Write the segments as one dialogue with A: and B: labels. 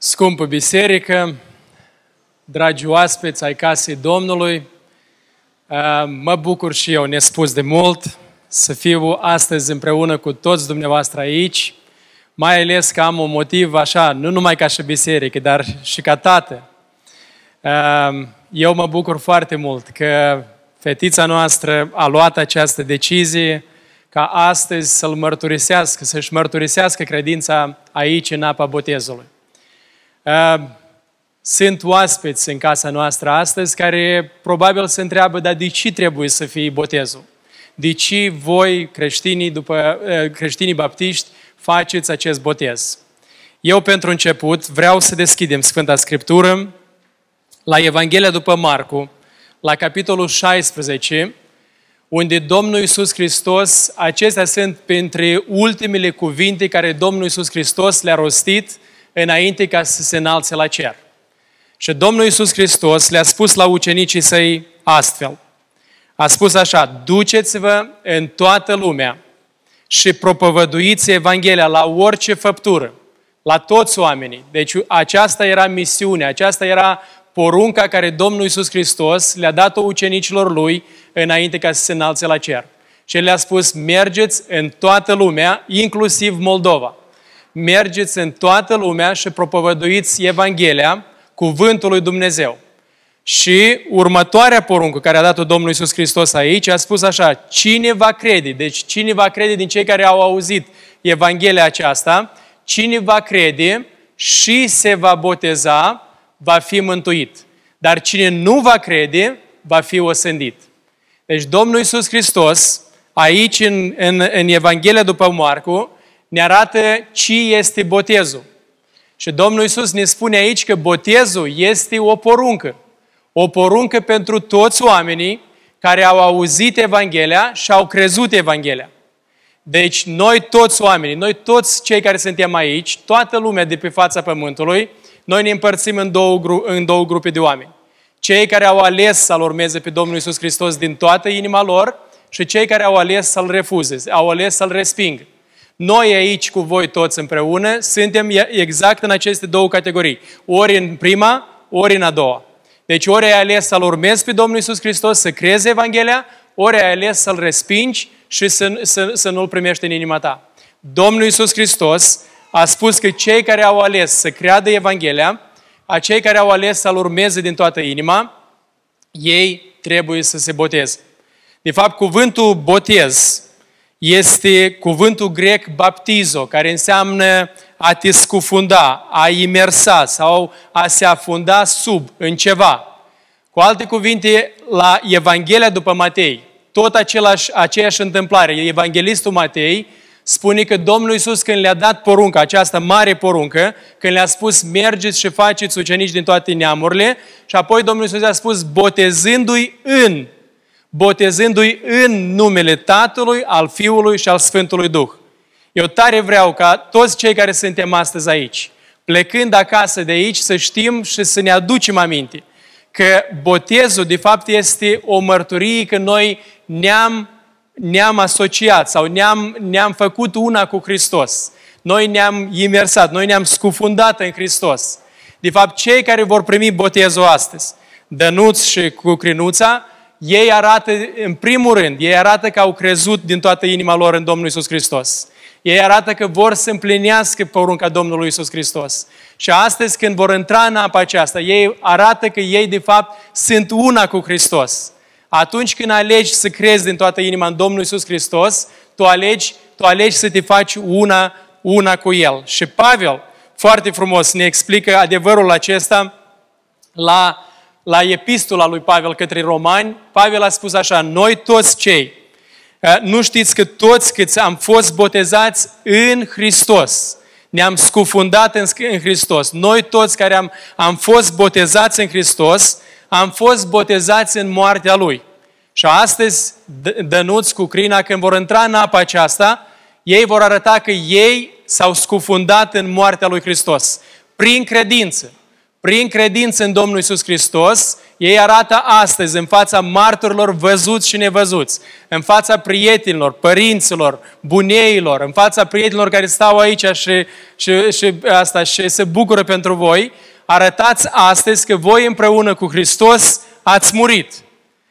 A: Scumpă biserică, dragi oaspeți ai casei Domnului, uh, mă bucur și eu, nespus de mult, să fiu astăzi împreună cu toți dumneavoastră aici, mai ales că am un motiv așa, nu numai ca și biserică, dar și ca tată. Uh, eu mă bucur foarte mult că fetița noastră a luat această decizie ca astăzi să-L mărturisească, să-și mărturisească credința aici în apa botezului. Ehm, sunt oaspeți în casa noastră astăzi care probabil se întreabă, dar de ce trebuie să fie botezul? De ce voi, creștinii, după, eh, creștinii baptiști, faceți acest botez? Eu, pentru început, vreau să deschidem Sfânta Scriptură la Evanghelia după Marcu, la capitolul 16, unde Domnul Iisus Hristos, acestea sunt printre ultimele cuvinte care Domnul Iisus Hristos le-a rostit înainte ca să se înalțe la cer. Și Domnul Iisus Hristos le-a spus la ucenicii săi astfel. A spus așa, duceți-vă în toată lumea și propovăduiți Evanghelia la orice făptură, la toți oamenii. Deci aceasta era misiunea, aceasta era porunca care Domnul Iisus Hristos le-a dat-o ucenicilor lui înainte ca să se înalțe la cer. Și le-a spus, mergeți în toată lumea, inclusiv Moldova mergeți în toată lumea și propovăduiți Evanghelia, cuvântul lui Dumnezeu. Și următoarea poruncă care a dat-o Domnul Isus Hristos aici a spus așa, cine va crede, deci cine va crede din cei care au auzit Evanghelia aceasta, cine va crede și se va boteza, va fi mântuit. Dar cine nu va crede, va fi osândit. Deci Domnul Isus Hristos, aici în, în, în Evanghelia după Marcu, ne arată ce este botezul. Și Domnul Iisus ne spune aici că botezul este o poruncă. O poruncă pentru toți oamenii care au auzit Evanghelia și au crezut Evanghelia. Deci noi toți oamenii, noi toți cei care suntem aici, toată lumea de pe fața pământului, noi ne împărțim în două, în două grupe de oameni. Cei care au ales să-L urmeze pe Domnul Iisus Hristos din toată inima lor și cei care au ales să-L refuze, au ales să-L respingă. Noi aici cu voi toți împreună suntem exact în aceste două categorii. Ori în prima, ori în a doua. Deci ori ai ales să-L urmezi pe Domnul Isus Hristos, să crezi Evanghelia, ori ai ales să-L respingi și să, să, să nu-L primești în inima ta. Domnul Isus Hristos a spus că cei care au ales să creadă Evanghelia, acei care au ales să-L urmeze din toată inima, ei trebuie să se boteze. De fapt, cuvântul botez este cuvântul grec baptizo, care înseamnă a te scufunda, a imersa sau a se afunda sub în ceva. Cu alte cuvinte, la Evanghelia după Matei, tot același, aceeași întâmplare, Evanghelistul Matei spune că Domnul Iisus când le-a dat porunca, această mare poruncă, când le-a spus mergeți și faceți ucenici din toate neamurile, și apoi Domnul Iisus a spus botezându-i în botezându-i în numele Tatălui, al Fiului și al Sfântului Duh. Eu tare vreau ca toți cei care suntem astăzi aici, plecând acasă de aici, să știm și să ne aducem aminte că botezul, de fapt, este o mărturie că noi ne-am, ne-am asociat sau ne-am, ne-am făcut una cu Hristos. Noi ne-am imersat, noi ne-am scufundat în Hristos. De fapt, cei care vor primi botezul astăzi, Dănuț și cu Crinuța, ei arată, în primul rând, ei arată că au crezut din toată inima lor în Domnul Isus Hristos. Ei arată că vor să împlinească porunca Domnului Isus Hristos. Și astăzi, când vor intra în apa aceasta, ei arată că ei, de fapt, sunt una cu Hristos. Atunci când alegi să crezi din toată inima în Domnul Isus Hristos, tu alegi, tu alegi să te faci una, una cu El. Și Pavel, foarte frumos, ne explică adevărul acesta la la epistola lui Pavel către romani, Pavel a spus așa, noi toți cei, eh, nu știți că toți câți am fost botezați în Hristos, ne-am scufundat în, în Hristos. Noi toți care am, am fost botezați în Hristos, am fost botezați în moartea Lui. Și astăzi, Dănuț cu Crina, când vor intra în apa aceasta, ei vor arăta că ei s-au scufundat în moartea Lui Hristos. Prin credință prin credință în Domnul Isus Hristos, ei arată astăzi în fața martorilor văzuți și nevăzuți, în fața prietenilor, părinților, buneilor, în fața prietenilor care stau aici și, și, și, asta, și se bucură pentru voi, arătați astăzi că voi împreună cu Hristos ați murit.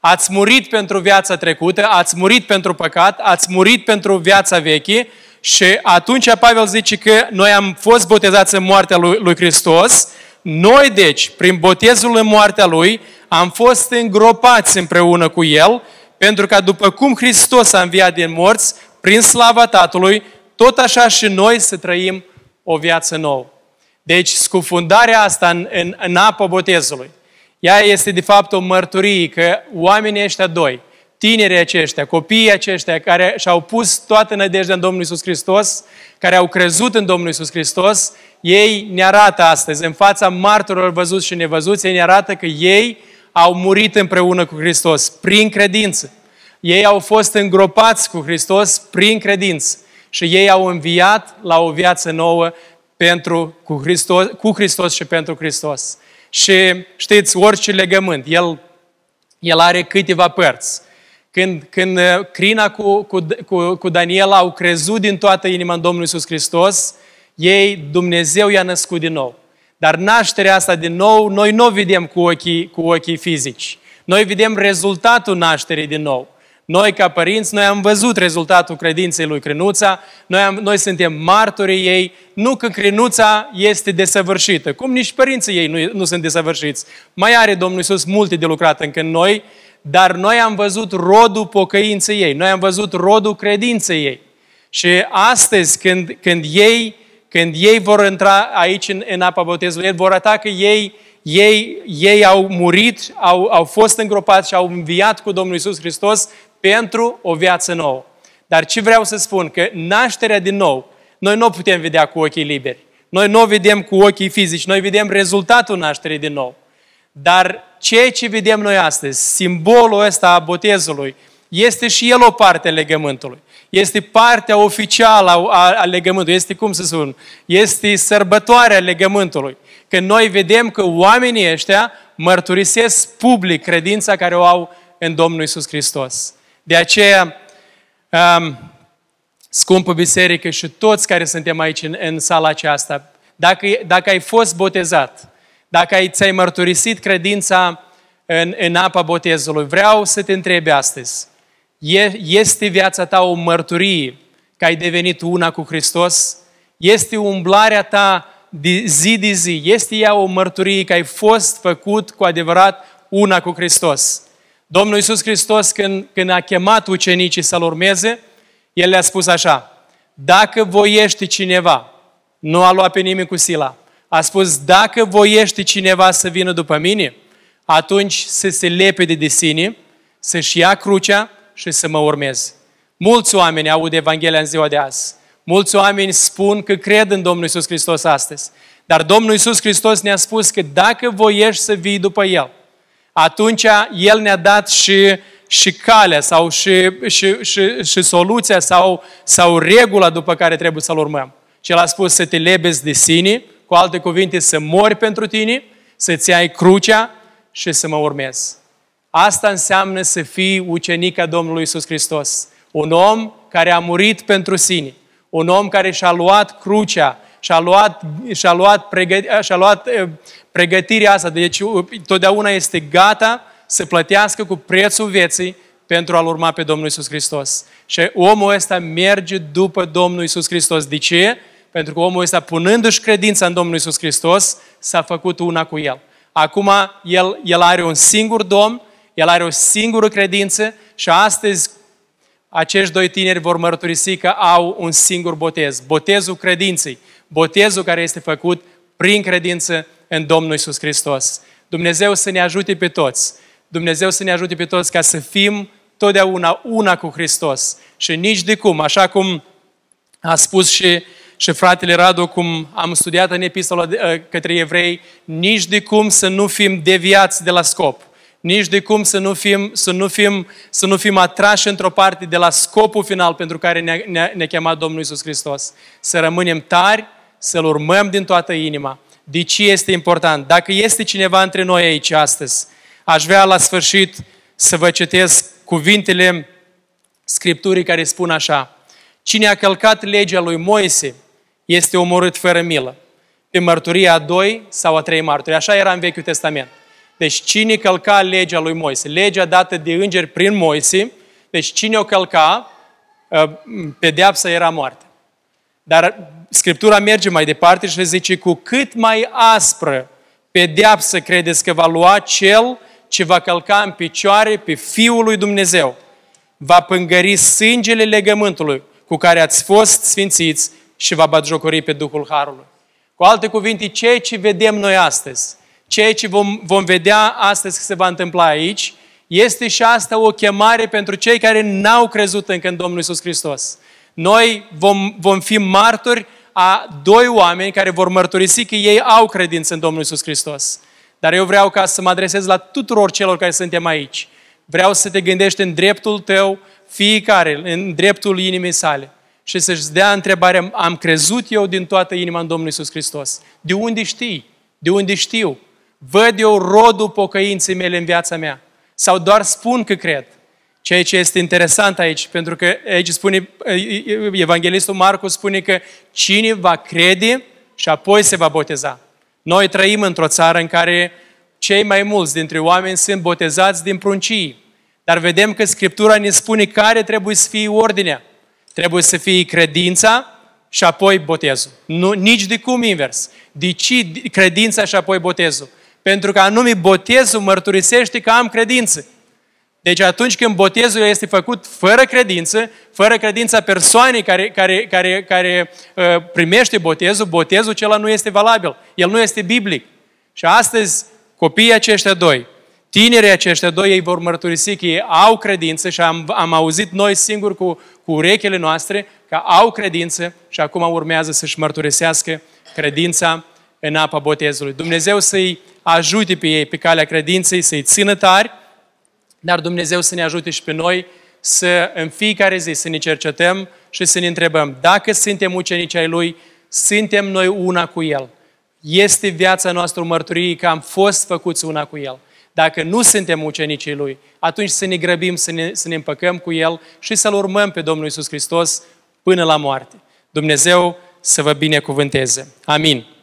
A: Ați murit pentru viața trecută, ați murit pentru păcat, ați murit pentru viața veche și atunci Pavel zice că noi am fost botezați în moartea lui, lui Hristos, noi deci, prin botezul în moartea Lui, am fost îngropați împreună cu El, pentru că după cum Hristos a înviat din morți, prin slava Tatălui, tot așa și noi să trăim o viață nouă. Deci, scufundarea asta în, în, în apă botezului, ea este de fapt o mărturie că oamenii ăștia doi, tinerii aceștia, copiii aceștia care și-au pus toată nădejdea în Domnul Isus Hristos, care au crezut în Domnul Isus Hristos, ei ne arată astăzi, în fața martorilor văzuți și nevăzuți, ei ne arată că ei au murit împreună cu Hristos, prin credință. Ei au fost îngropați cu Hristos prin credință și ei au înviat la o viață nouă pentru, cu, Hristos, cu Hristos și pentru Hristos. Și știți, orice legământ, el, el are câteva părți. Când, când uh, Crina cu, cu, cu, cu Daniel au crezut din toată inima în Domnul Isus Hristos, ei, Dumnezeu i-a născut din nou. Dar nașterea asta din nou, noi nu o vedem cu ochii, cu ochii fizici. Noi vedem rezultatul nașterii din nou. Noi, ca părinți, noi am văzut rezultatul credinței lui Crinuța, noi, am, noi suntem martorii ei, nu că Crinuța este desăvârșită, cum nici părinții ei nu, nu sunt desăvârșiți. Mai are Domnul Iisus multe de lucrat încă în noi, dar noi am văzut rodul pocăinței ei, noi am văzut rodul credinței ei. Și astăzi, când, când ei când ei vor intra aici în, în apa botezului, ei vor arăta că ei, ei, ei au murit, au, au fost îngropați și au înviat cu Domnul Isus Hristos pentru o viață nouă. Dar ce vreau să spun? Că nașterea din nou, noi nu o putem vedea cu ochii liberi. Noi nu o vedem cu ochii fizici, noi vedem rezultatul nașterii din nou. Dar ceea ce vedem noi astăzi, simbolul ăsta a botezului, este și el o parte a legământului. Este partea oficială a, a legământului. Este, cum să spun, este sărbătoarea legământului. Că noi vedem că oamenii ăștia mărturisesc public credința care o au în Domnul Isus Hristos. De aceea, um, scumpă biserică și toți care suntem aici în, în sala aceasta, dacă, dacă ai fost botezat, dacă ai, ți-ai mărturisit credința în, în apa botezului, vreau să te întrebi astăzi, este viața ta o mărturie că ai devenit una cu Hristos? Este umblarea ta de zi de zi? Este ea o mărturie că ai fost făcut cu adevărat una cu Hristos? Domnul Iisus Hristos, când, când a chemat ucenicii să-L urmeze, El le-a spus așa, dacă voiește cineva, nu a luat pe nimeni cu sila, a spus, dacă voiește cineva să vină după mine, atunci să se lepede de sine, să-și ia crucea și să mă urmez. Mulți oameni aud Evanghelia în ziua de azi. Mulți oameni spun că cred în Domnul Isus Hristos astăzi. Dar Domnul Isus Hristos ne-a spus că dacă voiești să vii după El, atunci El ne-a dat și, și calea sau și, și, și, și soluția sau, sau regula după care trebuie să-L urmăm. Și El a spus să te lebezi de sine, cu alte cuvinte, să mori pentru tine, să-ți ai crucea și să mă urmezi. Asta înseamnă să fii ucenic a Domnului Isus Hristos. Un om care a murit pentru sine. Un om care și-a luat crucea, și-a luat, și-a luat, pregăt, și-a luat eh, pregătirea asta. Deci totdeauna este gata să plătească cu prețul vieții pentru a-L urma pe Domnul Isus Hristos. Și omul ăsta merge după Domnul Isus Hristos. De ce? Pentru că omul ăsta, punându-și credința în Domnul Isus Hristos, s-a făcut una cu El. Acum, el, el are un singur Domn, el are o singură credință și astăzi acești doi tineri vor mărturisi că au un singur botez. Botezul credinței. Botezul care este făcut prin credință în Domnul Isus Hristos. Dumnezeu să ne ajute pe toți. Dumnezeu să ne ajute pe toți ca să fim totdeauna una cu Hristos. Și nici de cum, așa cum a spus și, și fratele Radu, cum am studiat în epistola ă, către evrei, nici de cum să nu fim deviați de la scop nici de cum să nu fim, să nu fim, să nu fim atrași într-o parte de la scopul final pentru care ne-a, ne-a, ne chemat Domnul Isus Hristos. Să rămânem tari, să-L urmăm din toată inima. De ce este important? Dacă este cineva între noi aici astăzi, aș vrea la sfârșit să vă citesc cuvintele Scripturii care spun așa. Cine a călcat legea lui Moise este omorât fără milă. Pe mărturia a doi sau a trei martori. Așa era în Vechiul Testament. Deci cine călca legea lui Moise, legea dată de îngeri prin Moise, deci cine o călca, ă, pedeapsa era moarte. Dar Scriptura merge mai departe și zice, cu cât mai aspră pedeapsă credeți că va lua cel ce va călca în picioare pe Fiul lui Dumnezeu. Va pângări sângele legământului cu care ați fost sfințiți și va batjocori pe Duhul Harului. Cu alte cuvinte, ceea ce vedem noi astăzi, ceea ce vom, vom vedea astăzi că se va întâmpla aici, este și asta o chemare pentru cei care n-au crezut încă în Domnul Isus Hristos. Noi vom, vom fi martori a doi oameni care vor mărturisi că ei au credință în Domnul Isus Hristos. Dar eu vreau ca să mă adresez la tuturor celor care suntem aici. Vreau să te gândești în dreptul tău, fiecare, în dreptul inimii sale. Și să-și dea întrebarea, am crezut eu din toată inima în Domnul Isus Hristos. De unde știi? De unde știu? Văd eu rodul pocăinței mele în viața mea? Sau doar spun că cred? Ceea ce este interesant aici, pentru că aici spune, Evanghelistul Marcu spune că cine va crede și apoi se va boteza. Noi trăim într-o țară în care cei mai mulți dintre oameni sunt botezați din pruncii. Dar vedem că Scriptura ne spune care trebuie să fie ordinea. Trebuie să fie credința și apoi botezul. Nu, nici de cum invers. De ce credința și apoi botezul? Pentru că anume botezul mărturisește că am credință. Deci atunci când botezul este făcut fără credință, fără credința persoanei care, care, care, care uh, primește botezul, botezul acela nu este valabil. El nu este biblic. Și astăzi, copiii aceștia doi, tinerii aceștia doi, ei vor mărturisi că ei au credință și am, am auzit noi singuri cu, cu urechile noastre că au credință și acum urmează să-și mărturisească credința în apa botezului. Dumnezeu să-i ajute pe ei pe calea credinței, să-i țină tari, dar Dumnezeu să ne ajute și pe noi să în fiecare zi să ne cercetăm și să ne întrebăm dacă suntem ucenici ai Lui, suntem noi una cu El. Este viața noastră o mărturie că am fost făcuți una cu El. Dacă nu suntem ucenicii Lui, atunci să ne grăbim, să ne, să ne împăcăm cu El și să-L urmăm pe Domnul Isus Hristos până la moarte. Dumnezeu să vă binecuvânteze. Amin.